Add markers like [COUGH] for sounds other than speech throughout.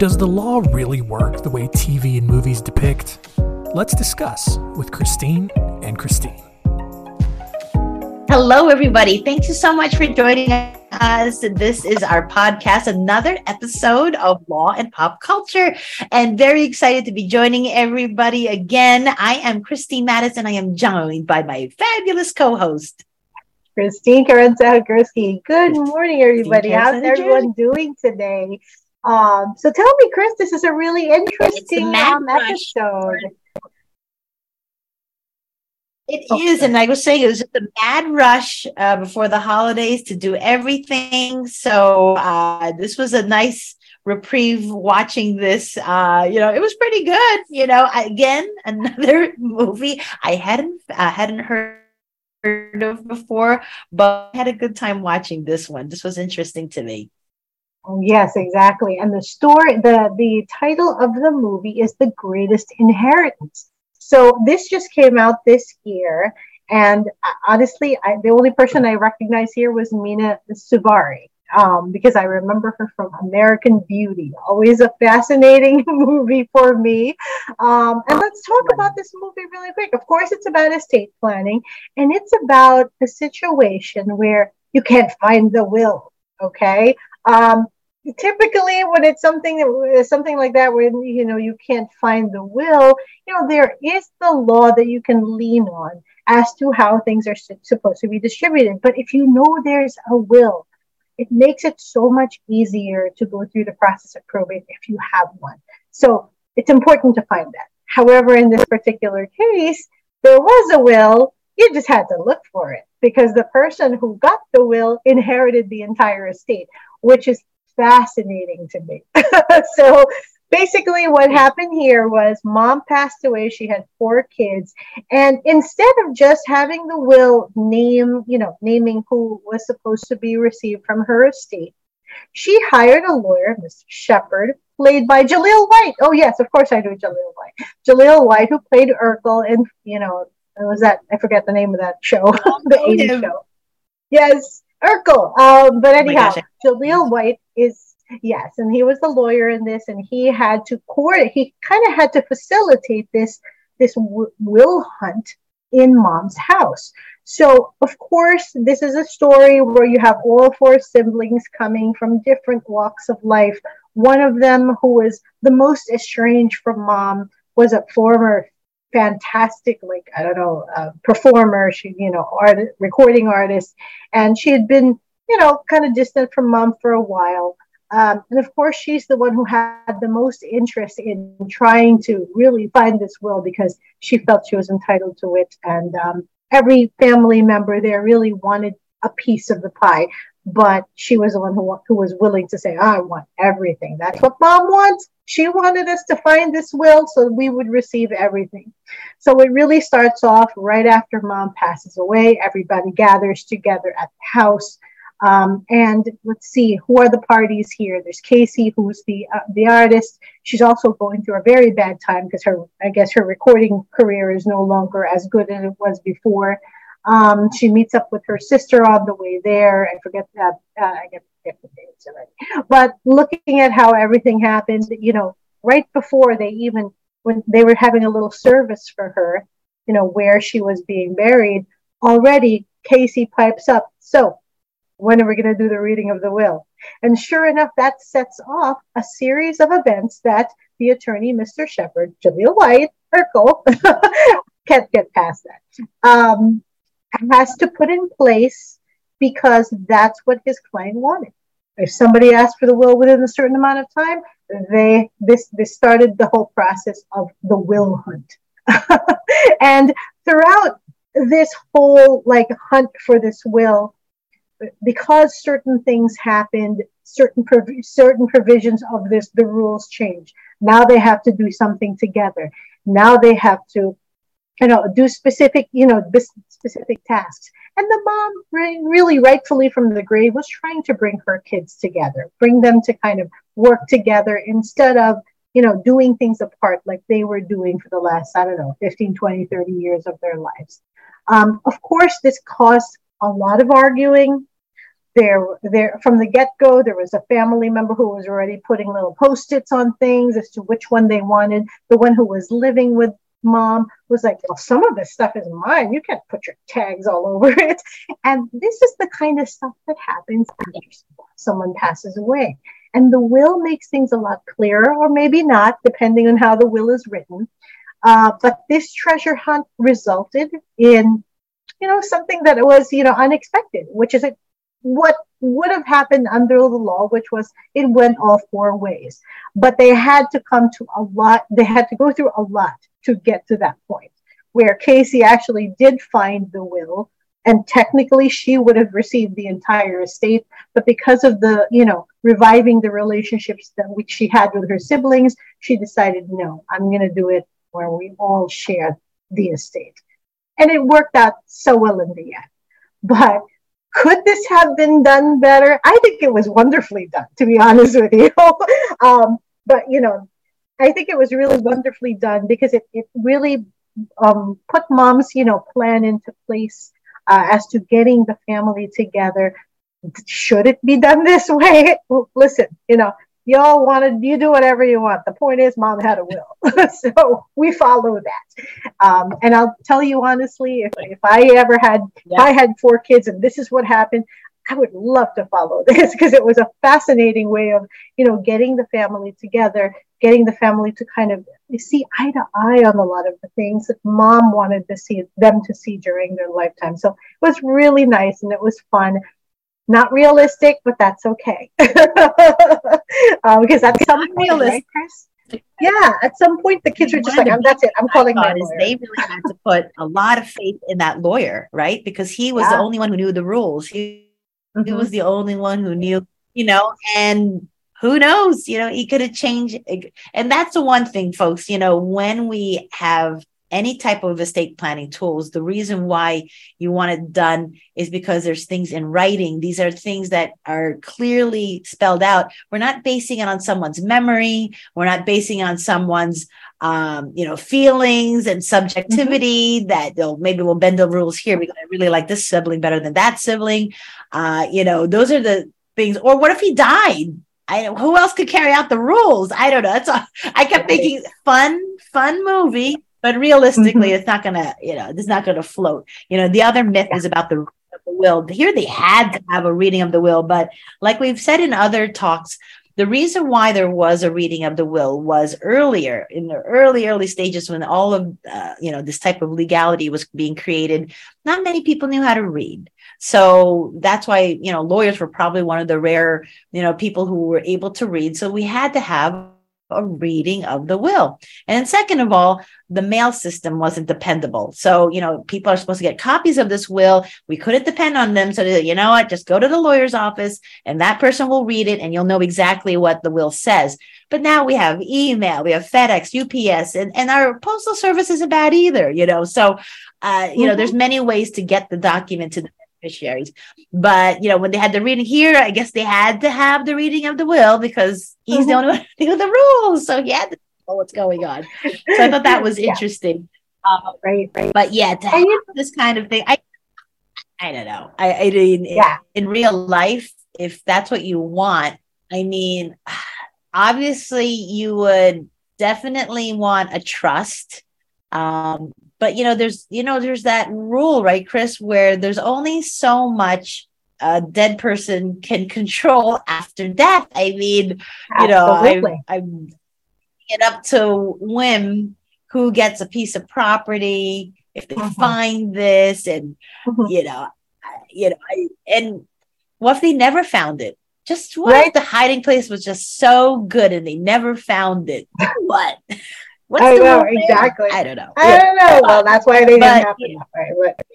Does the law really work the way TV and movies depict? Let's discuss with Christine and Christine. Hello, everybody. Thank you so much for joining us. This is our podcast, another episode of Law and Pop Culture. And very excited to be joining everybody again. I am Christine Madison. I am joined by my fabulous co host, Christine Carenza Gursky. Good morning, everybody. How's everyone doing today? Um, so tell me, Chris, this is a really interesting um, episode. It okay. is, and I was saying it was just a mad rush uh, before the holidays to do everything. So uh, this was a nice reprieve watching this. Uh, you know, it was pretty good. You know, again, [LAUGHS] another movie I hadn't uh, hadn't heard of before, but I had a good time watching this one. This was interesting to me. Yes, exactly. And the story, the the title of the movie is The Greatest Inheritance. So this just came out this year, and uh, honestly, I, the only person I recognize here was Mena Suvari. Um, because I remember her from American Beauty, always a fascinating [LAUGHS] movie for me. Um, and let's talk about this movie really quick. Of course, it's about estate planning, and it's about a situation where you can't find the will. Okay, um, typically when it's something that something like that where you know you can't find the will you know there is the law that you can lean on as to how things are supposed to be distributed. But if you know there's a will it makes it so much easier to go through the process of probate if you have one. So it's important to find that. However in this particular case there was a will you just had to look for it because the person who got the will inherited the entire estate which is fascinating to me. [LAUGHS] so basically what happened here was mom passed away. She had four kids. And instead of just having the will name you know naming who was supposed to be received from her estate she hired a lawyer mr shepard played by jaleel white. Oh yes of course i do jaleel white. Jaleel white who played urkel in you know was that i forget the name of that show [LAUGHS] the 80s show. Yes Urkel. Um, but oh anyhow, oh Jaleel White is yes, and he was the lawyer in this, and he had to coordinate. He kind of had to facilitate this this w- will hunt in mom's house. So, of course, this is a story where you have all four siblings coming from different walks of life. One of them, who was the most estranged from mom, was a former fantastic, like, I don't know, uh, performer, she, you know, art, recording artist. And she had been, you know, kind of distant from mom for a while. Um, and of course, she's the one who had the most interest in trying to really find this will because she felt she was entitled to it. And um, every family member there really wanted a piece of the pie but she was the one who, who was willing to say, I want everything. That's what mom wants. She wanted us to find this will so we would receive everything. So it really starts off right after mom passes away. Everybody gathers together at the house. Um, and let's see, who are the parties here? There's Casey, who's the uh, the artist. She's also going through a very bad time because her, I guess, her recording career is no longer as good as it was before. Um, she meets up with her sister on the way there. I forget that. Uh, I get, get the names already. But looking at how everything happened, you know, right before they even when they were having a little service for her, you know, where she was being buried, already Casey pipes up. So, when are we going to do the reading of the will? And sure enough, that sets off a series of events that the attorney, Mr. Shepard, Jaleel White, Urkel, [LAUGHS] can't get past that. Um, has to put in place because that's what his client wanted. If somebody asked for the will within a certain amount of time, they this this started the whole process of the will hunt. [LAUGHS] and throughout this whole like hunt for this will, because certain things happened, certain prov- certain provisions of this, the rules change. Now they have to do something together. Now they have to you know, do specific, you know, specific tasks. And the mom, really rightfully from the grave, was trying to bring her kids together, bring them to kind of work together instead of, you know, doing things apart like they were doing for the last, I don't know, 15, 20, 30 years of their lives. Um, of course, this caused a lot of arguing. there there from the get-go there was a family member who was already putting little post-its on things as to which one they wanted the one who was living with mom was like well some of this stuff is mine. You can't put your tags all over [LAUGHS] it. And this is the kind of stuff that happens after someone passes away. And the will makes things a lot clearer or maybe not depending on how the will is written. Uh, but this treasure hunt resulted in you know something that was you know unexpected which is what would have happened under the law, which was it went all four ways. But they had to come to a lot, they had to go through a lot to get to that point where Casey actually did find the will. And technically, she would have received the entire estate. But because of the, you know, reviving the relationships that which she had with her siblings, she decided, no, I'm going to do it where we all share the estate. And it worked out so well in the end. But could this have been done better? I think it was wonderfully done, to be honest with you. [LAUGHS] um, but you know, I think it was really wonderfully done because it, it really um, put mom's, you know, plan into place uh, as to getting the family together. Should it be done this [LAUGHS] way? Listen, you know, y'all wanted you do whatever you want. The point is, mom had a will, [LAUGHS] so we follow that. Um, and I'll tell you honestly, if, if I ever had, yeah. I had four kids, and this is what happened, I would love to follow [LAUGHS] this because it was a fascinating way of, you know, getting the family together, getting the family to kind of see eye to eye on a lot of the things that mom wanted to see them to see during their lifetime. So it was really nice and it was fun not realistic, but that's okay. [LAUGHS] uh, because at some point, realistic. Right, yeah, at some point the kids were just like, "That's it. I'm calling my lawyer." They really had to put a lot of faith in that lawyer, right? Because he was yeah. the only one who knew the rules. He, mm-hmm. he was the only one who knew, you know, and who knows, you know, he could have changed. And that's the one thing, folks. You know, when we have any type of estate planning tools, the reason why you want it done is because there's things in writing. These are things that are clearly spelled out. We're not basing it on someone's memory. We're not basing it on someone's um, you know, feelings and subjectivity mm-hmm. that know, maybe we'll bend the rules here because I really like this sibling better than that sibling. Uh, you know, those are the things. Or what if he died? I who else could carry out the rules? I don't know. That's all. I kept thinking fun, fun movie but realistically, mm-hmm. it's not gonna, you know, it's not gonna float. You know, the other myth yeah. is about the, the will. Here they had to have a reading of the will, but like we've said in other talks, the reason why there was a reading of the will was earlier in the early early stages when all of uh, you know this type of legality was being created not many people knew how to read so that's why you know lawyers were probably one of the rare you know people who were able to read so we had to have a reading of the will. And second of all, the mail system wasn't dependable. So, you know, people are supposed to get copies of this will. We couldn't depend on them. So, you know what? Just go to the lawyer's office and that person will read it and you'll know exactly what the will says. But now we have email, we have FedEx, UPS, and, and our postal service isn't bad either, you know. So, uh, you mm-hmm. know, there's many ways to get the document to the beneficiaries. But you know, when they had the reading here, I guess they had to have the reading of the will because he's mm-hmm. the only one [LAUGHS] who knew the rules. So he had to know what's going on. So I thought that was [LAUGHS] interesting. yeah. um, right, right. But yeah, to have this kind of thing, I I don't know. I, I mean, yeah. in, in real life, if that's what you want, I mean, [SIGHS] obviously you would definitely want a trust um, but you know there's you know there's that rule right chris where there's only so much a dead person can [LAUGHS] control after death i mean Absolutely. you know I, i'm it up to whim who gets a piece of property if they mm-hmm. find this and mm-hmm. you know you know I, and what if they never found it just what right. the hiding place was just so good and they never found it [LAUGHS] what What's I know exactly. I don't know. I don't know. Well, that's why they didn't happen yeah. that way. But,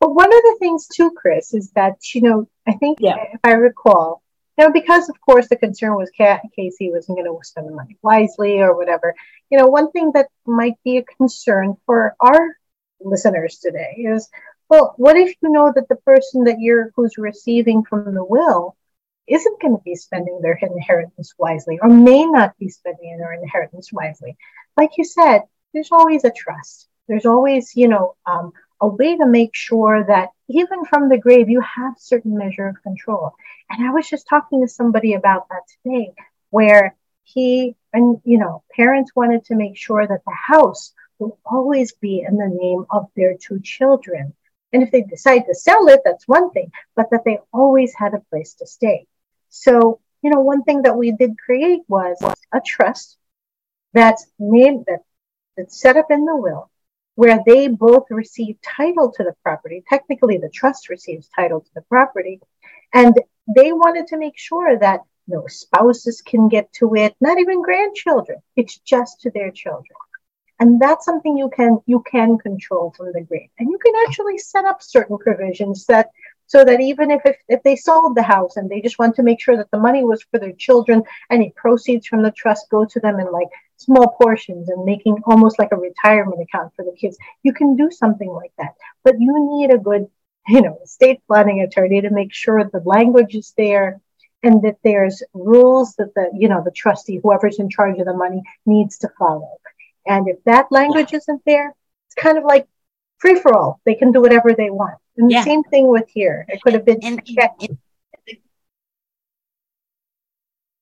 but one of the things too, Chris, is that you know I think yeah. if I recall, you know, because of course the concern was Cat Casey wasn't going to spend the money wisely or whatever. You know, one thing that might be a concern for our listeners today is, well, what if you know that the person that you're who's receiving from the will isn't going to be spending their inheritance wisely or may not be spending their inheritance wisely. Like you said, there's always a trust. There's always, you know, um, a way to make sure that even from the grave, you have certain measure of control. And I was just talking to somebody about that today, where he and you know parents wanted to make sure that the house will always be in the name of their two children. And if they decide to sell it, that's one thing, but that they always had a place to stay. So, you know, one thing that we did create was a trust that's made that that's set up in the will where they both receive title to the property. Technically, the trust receives title to the property. And they wanted to make sure that no spouses can get to it, not even grandchildren. It's just to their children. And that's something you can you can control from the grave. And you can actually set up certain provisions that so that even if, if, if they sold the house and they just want to make sure that the money was for their children, any proceeds from the trust go to them in like small portions and making almost like a retirement account for the kids. You can do something like that, but you need a good, [LAUGHS] you know, estate planning attorney to make sure the language is there and that there's rules that the, you know, the trustee, whoever's in charge of the money needs to follow. And if that language isn't there, it's kind of like free for all. They can do whatever they want. And yeah. the same thing with here. It could have been and, and,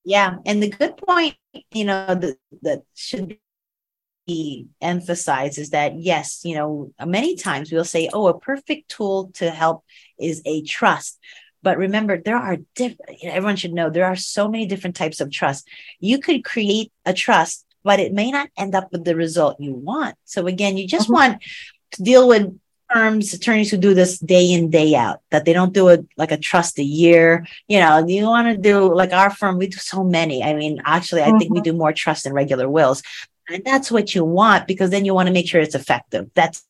yeah, and the good point, you know, that that should be emphasized is that yes, you know, many times we'll say, "Oh, a perfect tool to help is a trust." But remember, there are different. Everyone should know there are so many different types of trust. You could create a trust, but it may not end up with the result you want. So again, you just mm-hmm. want to deal with firms, attorneys who do this day in, day out, that they don't do it like a trust a year. You know, you want to do like our firm, we do so many. I mean, actually, I mm-hmm. think we mm-hmm. do more trust than regular wills. And that's what you want because then you want to make sure it's effective. That's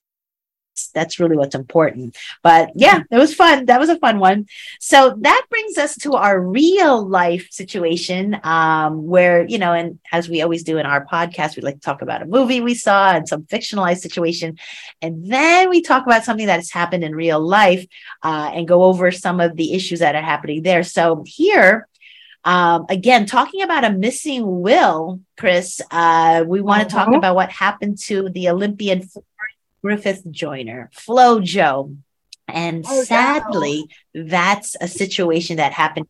that's really what's important. But yeah, it was fun. That was a fun one. So that brings us to our real life situation, um, where you know, and as we always do in our podcast, we like to talk about a movie we saw and some fictionalized situation, and then we talk about something that has happened in real life uh, and go over some of the issues that are happening there. So here. Um, again, talking about a missing will, Chris, uh, we want to talk uh-huh. about what happened to the Olympian Griffith Joyner, FloJo. And oh, sadly, that's a situation that happened.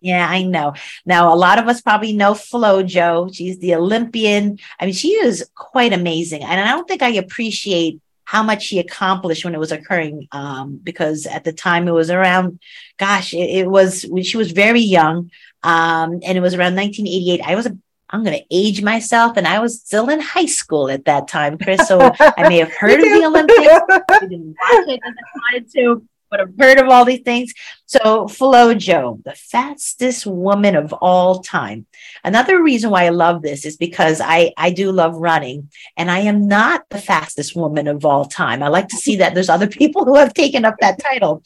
Yeah, I know. Now, a lot of us probably know Flo FloJo. She's the Olympian. I mean, she is quite amazing. And I don't think I appreciate how much she accomplished when it was occurring um, because at the time it was around gosh it, it was she was very young um, and it was around 1988 i was a I'm going to age myself. And I was still in high school at that time, Chris. So I may have [LAUGHS] heard of the Olympics. I didn't watch it as I wanted to, but I've heard of all these things. So Flo FloJo, the fastest woman of all time. Another reason why I love this is because I, I do love running and I am not the fastest woman of all time. I like to see that there's other [LAUGHS] people who have taken up that title.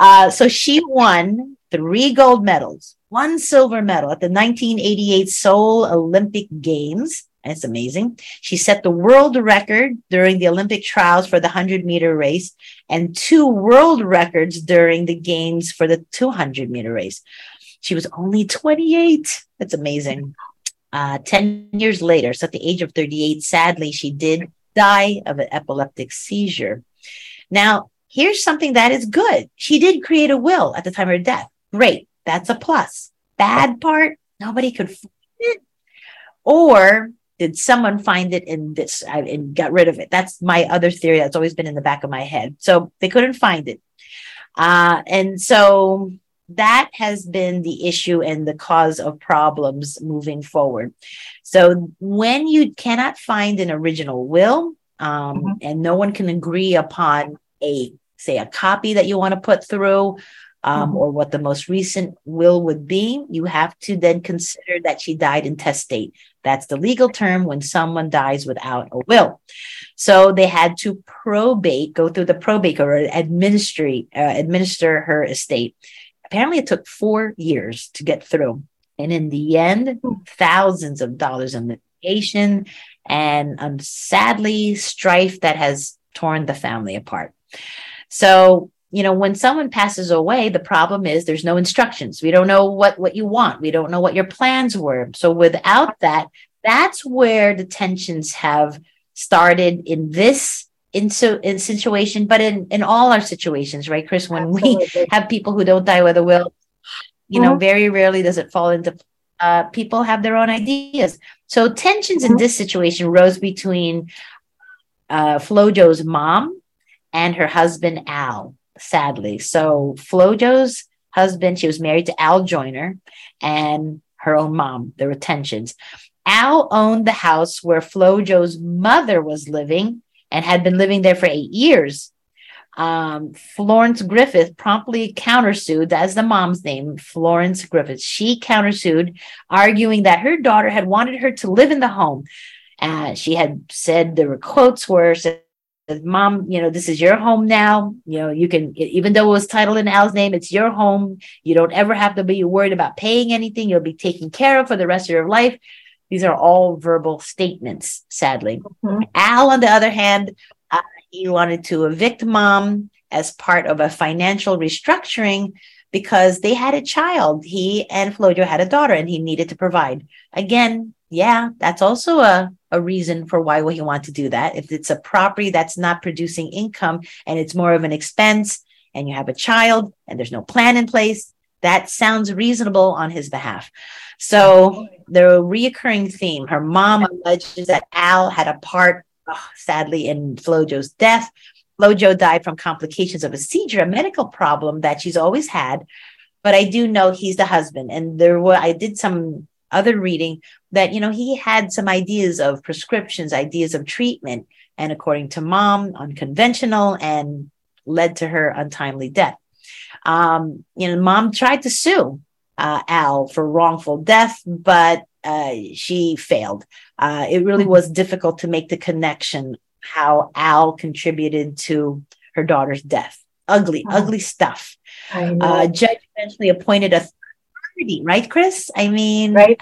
Uh, so she won three gold medals one silver medal at the 1988 Seoul Olympic Games. It's amazing. She set the world record during the Olympic trials for the 100 meter race and two world records during the games for the 200 meter race. She was only 28. That's amazing. Uh, 10 years later, so at the age of 38, sadly, she did die of an epileptic seizure. Now, here's something that is good. She did create a will at the time of her death. Great. That's a plus. Bad part, nobody could find it. Or did someone find it in this and got rid of it? That's my other theory that's always been in the back of my head. So they couldn't find it. Uh, and so that has been the issue and the cause of problems moving forward. So when you cannot find an original will, um, mm-hmm. and no one can agree upon a say a copy that you want to put through um, mm-hmm. or what the most recent will would be, you have to then consider that she died intestate. That's the legal term when someone dies without a will. So they had to probate, go through the probate or administer, uh, administer her estate. Apparently, it took four years to get through. And in the end, thousands of dollars in litigation and um, sadly, strife that has torn the family apart. So you know when someone passes away the problem is there's no instructions we don't know what what you want we don't know what your plans were so without that that's where the tensions have started in this in so in situation, but in in all our situations, right, Chris? When Absolutely. we have people who don't die with a will, you mm-hmm. know, very rarely does it fall into uh, people have their own ideas. So tensions mm-hmm. in this situation rose between uh, Flojo's mom and her husband Al. Sadly, so Flojo's husband, she was married to Al Joyner, and her own mom. There were tensions. Al owned the house where Flojo's mother was living and had been living there for eight years. Um, Florence Griffith promptly countersued, that's the mom's name, Florence Griffith. She countersued, arguing that her daughter had wanted her to live in the home. Uh, she had said there were quotes where mom you know this is your home now. You know you can even though it was titled in al's name it's your home. You don't ever have to be worried about paying anything. You'll be taken care of for the rest of your life. These are all verbal statements sadly. Mm-hmm. al on the other hand uh, he wanted to evict mom as part of a financial restructuring because they had a child. He and flojo had a daughter and he needed to provide. Again yeah that's also a a reason for why would he want to do that. If it's a property that's not producing income and it's more of an expense and you have a child and there's no plan in place, that sounds reasonable on his behalf. So the reoccurring theme, her mom alleges that Al had a part, oh, sadly, in Flojo's death. Flojo died from complications of a seizure, a medical problem that she's always had. But I do know he's the husband. And there were, I did some other reading that you know he had some ideas of prescriptions ideas of treatment. And according to mom unconventional and led to her untimely death. Um, you know mom tried to sue uh, al for wrongful death but uh, she failed. Uh, it really hmm. was difficult to make the connection how al contributed to her daughter's death. Ugly oh. ugly stuff. Uh, judge eventually appointed a right, Chris? I mean, right.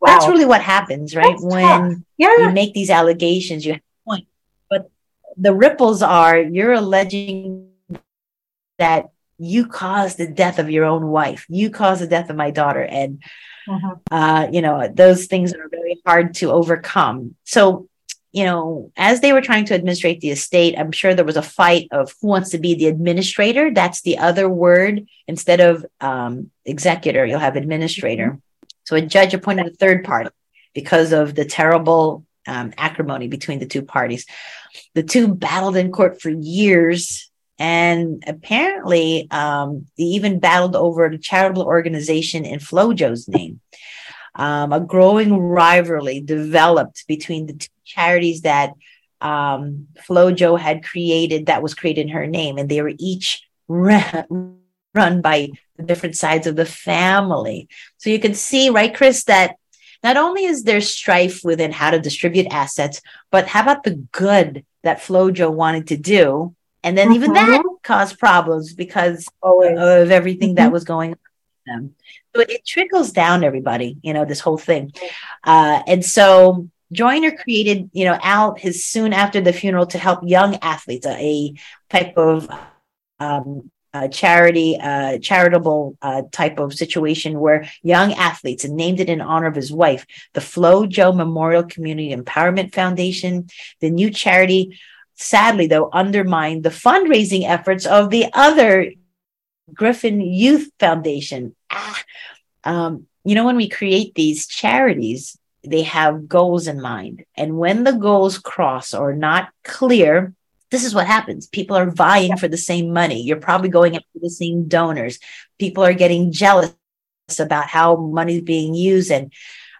Wow. That's really what happens, right? That's when yeah. you make these allegations, you have a point. But the ripples are you're alleging that you caused the death of your own wife. You caused the death of my daughter. And, uh-huh. uh, you know, those things are very hard to overcome. So, you know, as they were trying to administrate the estate, I'm sure there was a fight of who wants to be the administrator. That's the other word. Instead of um, executor, you'll have administrator. So a judge appointed a third party because of the terrible um, acrimony between the two parties. The two battled in court for years. And apparently, um, they even battled over a charitable organization in Flojo's name. Um, a growing rivalry developed between the two charities that um, Flojo had created, that was created in her name, and they were each run by the different sides of the family. So you can see, right, Chris, that not only is there strife within how to distribute assets, but how about the good that Flojo wanted to do? And then even that mm-hmm. caused problems because Always. of everything mm-hmm. that was going on. So it trickles down everybody, you know, this whole thing. Uh, and so Joyner created, you know, Al his soon after the funeral to help young athletes, a, a type of um, uh, charity, uh, charitable uh, type of situation where young athletes, and named it in honor of his wife, the Flojo Memorial Community Empowerment Foundation, the new charity, sadly though, undermined the fundraising efforts of the other Griffith Youth Foundation. Ah, um, you know, when we create these charities, they have goals in mind, and when the goals cross or not clear, this is what happens. People are vying for the same money. You're probably going after the same donors. People are getting jealous about how money is being used and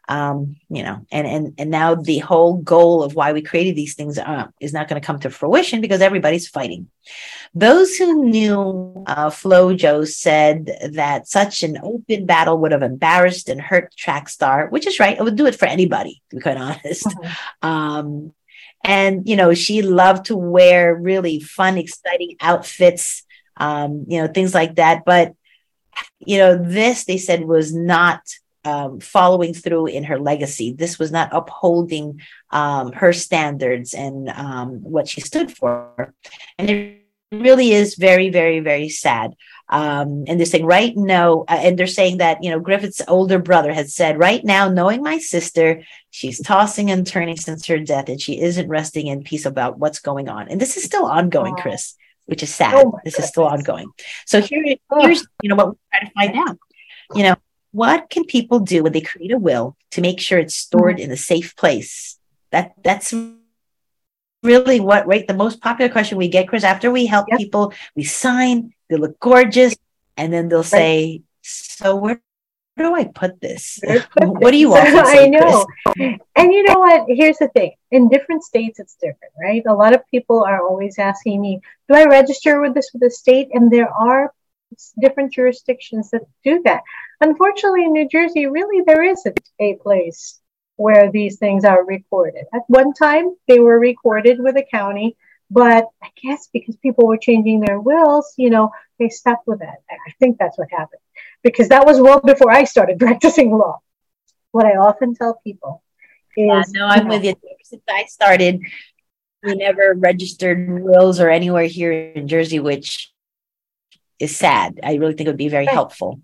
um, you know, and and and now the whole goal of why we created these things uh, is not going to come to fruition because everybody's fighting. Those who knew uh, Flojo said that such an open battle would have embarrassed and hurt track star, which is right. It would do it for anybody, to be quite honest. Mm-hmm. Um, and, you know, she loved to wear really fun, exciting outfits, um, you know, things like that. But, you know, this they said was not um, following through in her legacy. This was not upholding um, her standards and um, what she stood for. And it really is very, very, very sad. Um, and they're saying right now, uh, and they're saying that you know Griffith's older brother had said, right now, knowing my sister, she's tossing and turning since her death, and she isn't resting in peace about what's going on. And this is still ongoing, Chris, which is sad. Oh this goodness. is still ongoing. So here, here's you know what we're trying to find out. You know, what can people do when they create a will to make sure it's stored mm-hmm. in a safe place? That that's really what right the most popular question we get chris after we help yep. people we sign they look gorgeous and then they'll right. say so where do I put this? [LAUGHS] what do you want? [LAUGHS] I know. Chris? And you know what? Here's the thing. In different states, it's different, right? A lot of people are always asking me, do I register with this with the state? And there are different jurisdictions that do that. Unfortunately, in New Jersey, really, there isn't a place where these things are recorded. At one time, they were recorded with a county, but I guess because people were changing their wills, you know, they stopped with that. I think that's what happened because that was well before I started [LAUGHS] practicing law. What I often tell people is, yeah, no, I'm know, with you. Since I started, we never registered wills or anywhere here in Jersey, which is sad. I really think it would be very right. helpful.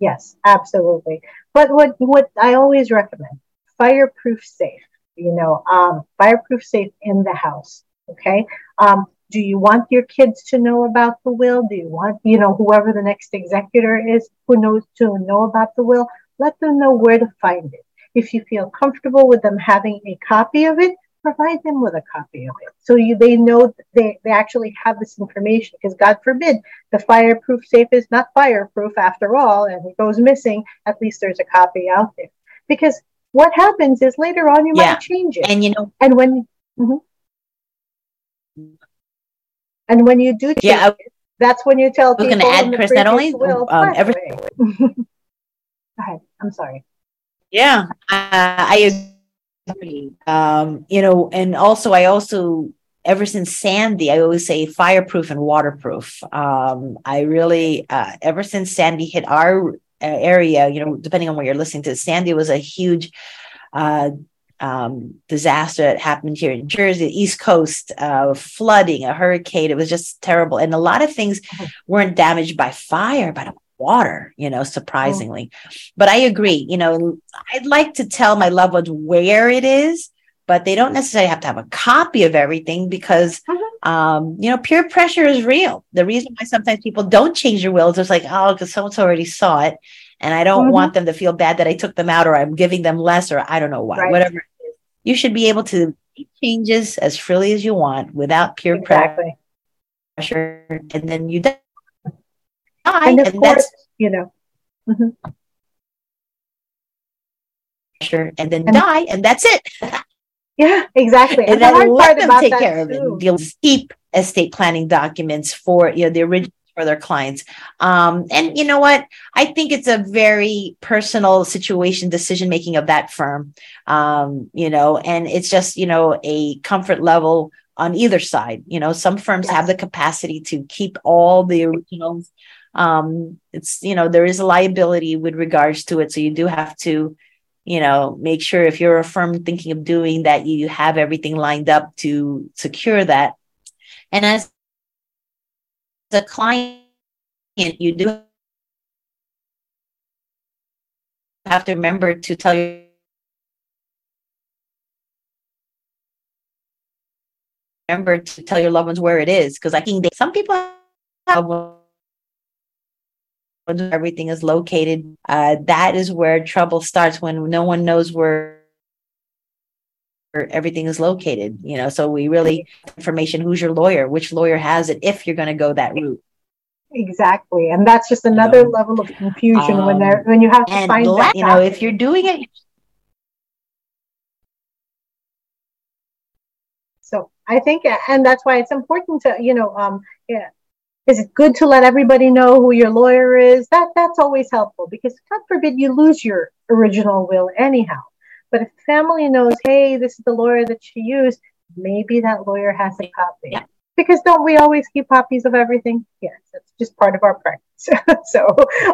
Yes, absolutely. But what what I always recommend fireproof safe. You know, um, fireproof safe in the house. Okay. Um, do you want your kids to know about the will? Do you want, you know, whoever the next executor is who knows to know about the will? Let them know where to find it. If you feel comfortable with them having a copy of it, provide them with a copy of it. So you, they know they, they actually have this information because God forbid the fireproof safe is not fireproof after all and it goes missing. At least there's a copy out there because what happens is later on you yeah. might change it. And you know, and when, mm-hmm. and when you do change yeah, I, it, that's when you tell was going to add, Chris, not only will, um, everything. [LAUGHS] Go ahead. I'm sorry. Yeah, uh, I. Um, you know, and also I also ever since Sandy, I always say fireproof and waterproof. Um, I really, uh, ever since Sandy hit our area, you know, depending on where you're listening to, Sandy was a huge uh, um, disaster that happened here in Jersey, East Coast, uh, flooding, a hurricane. It was just terrible. And a lot of things mm-hmm. weren't damaged by fire, but water, you know, surprisingly. Oh. But I agree, you know, I'd like to tell my loved ones where it is, but they don't necessarily have to have a copy of everything because mm-hmm um, you know, peer pressure is real. The reason why sometimes people don't change their wills is like, oh, because someone's already saw it. And I don't mm-hmm. want them to feel bad that I took them out or I'm giving them less or I don't know why, right. whatever You should be able to make changes as freely as you want without peer exactly. pressure. And then you die. And, of and course, you know. Mm-hmm. And then and die, and that's it. Yeah, exactly. And, and then let them take care too. of it. Deal keep estate planning documents for you know the original for their clients. Um, and you know what? I think it's a very personal situation decision making of that firm. Um, you know, and it's just you know a comfort level on either side. You know, some firms yes. have the capacity to keep all the originals. Um, it's you know there is a liability with regards to it, so you do have to you know make sure if you're a firm thinking of doing that you have everything lined up to secure that. And as a client you do have to remember to tell you remember to tell your loved ones where it is because i think they, some people have everything is located. Uh, that is where trouble starts when no one knows where everything is located. You know, so we really information. Who's your lawyer? Which lawyer has it? If you're going to go that route. Exactly, and that's just another know, level of confusion um, when there when you have to find that. You know, if you're doing it. So I think, and that's why it's important to you know, um, yeah, is it good to let everybody know who your lawyer is? That that's always helpful because God forbid you lose your original will anyhow. But if family knows, hey, this is the lawyer that she used, maybe that lawyer has a copy. Yeah. Because don't we always keep copies of everything? Yes, it's just part of our practice. [LAUGHS] so,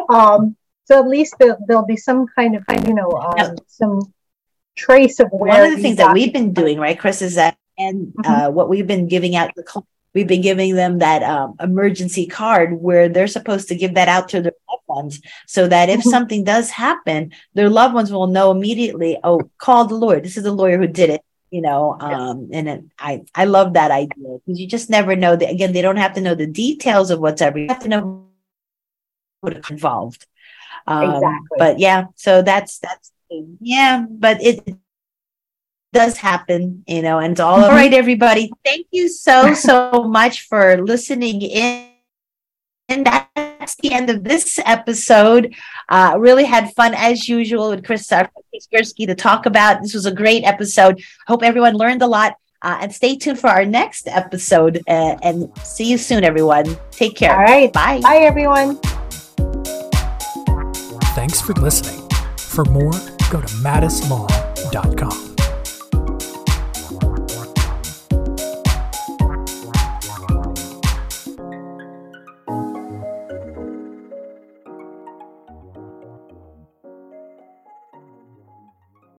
um, so at least there, will be some kind of, you know, um, some trace of where. One of the things that we've been doing, right, Chris, is that and mm-hmm. uh, what we've been giving out the we've been giving them that um, emergency card where they're supposed to give that out to their loved ones so that if mm-hmm. something does happen, their loved ones will know immediately, oh, call the lawyer. This is the lawyer who did it. You know, um, and it, I I love that idea because you just never know that. Again, they don't have to know the details of what's ever. You have to know what involved. Um, exactly. But yeah, so that's that's yeah, but it does happen, you know, and all, all right, everybody. Thank you so, [LAUGHS] so much for listening in. And that's the end of this episode. Uh, really had fun as usual with Chris Gursky to talk about. This was a great episode. Hope everyone learned a lot. Uh, and stay tuned for our next episode. Uh, and see you soon, everyone. Take care. All right. Bye. Bye, everyone. Thanks for listening. For more, go to matuslaw.com.